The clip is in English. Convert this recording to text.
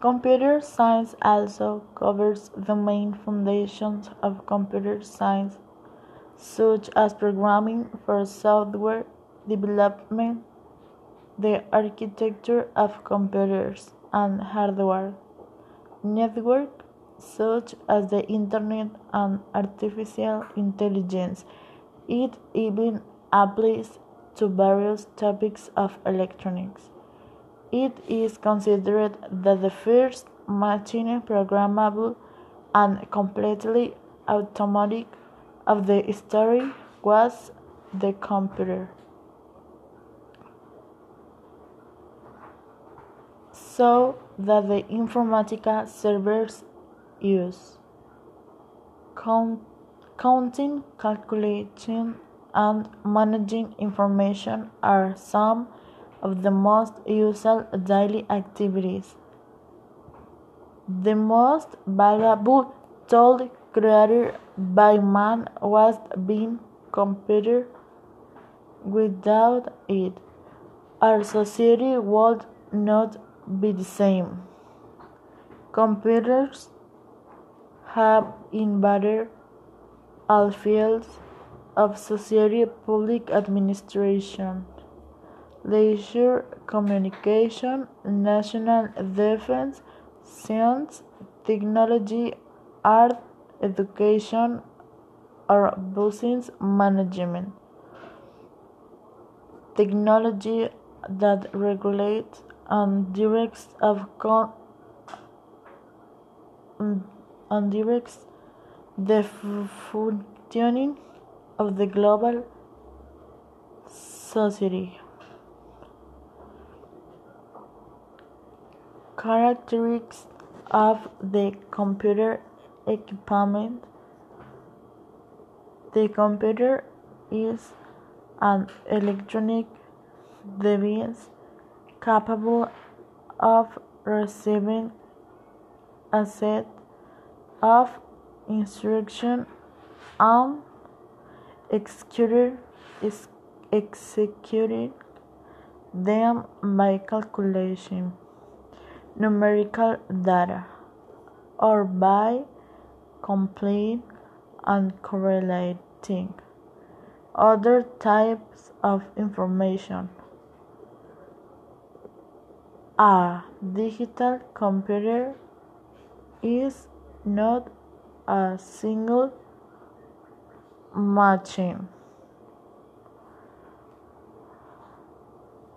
Computer science also covers the main foundations of computer science, such as programming for software development, the architecture of computers and hardware, network such as the internet and artificial intelligence. It even applies to various topics of electronics. It is considered that the first machine programmable and completely automatic of the history was the computer. So that the Informatica servers use count, counting, calculating, and managing information are some of the most usual daily activities. The most valuable tool created by man was being computer. Without it, our society would not be the same. Computers have invaded all fields of society, public administration leisure, communication, national defense, science, technology, art, education, or business management. Technology that regulates and directs of con- and directs the functioning of the global society. Characteristics of the computer equipment. The computer is an electronic device capable of receiving a set of instructions and executing them by calculation numerical data, or by completing and correlating other types of information. A digital computer is not a single machine.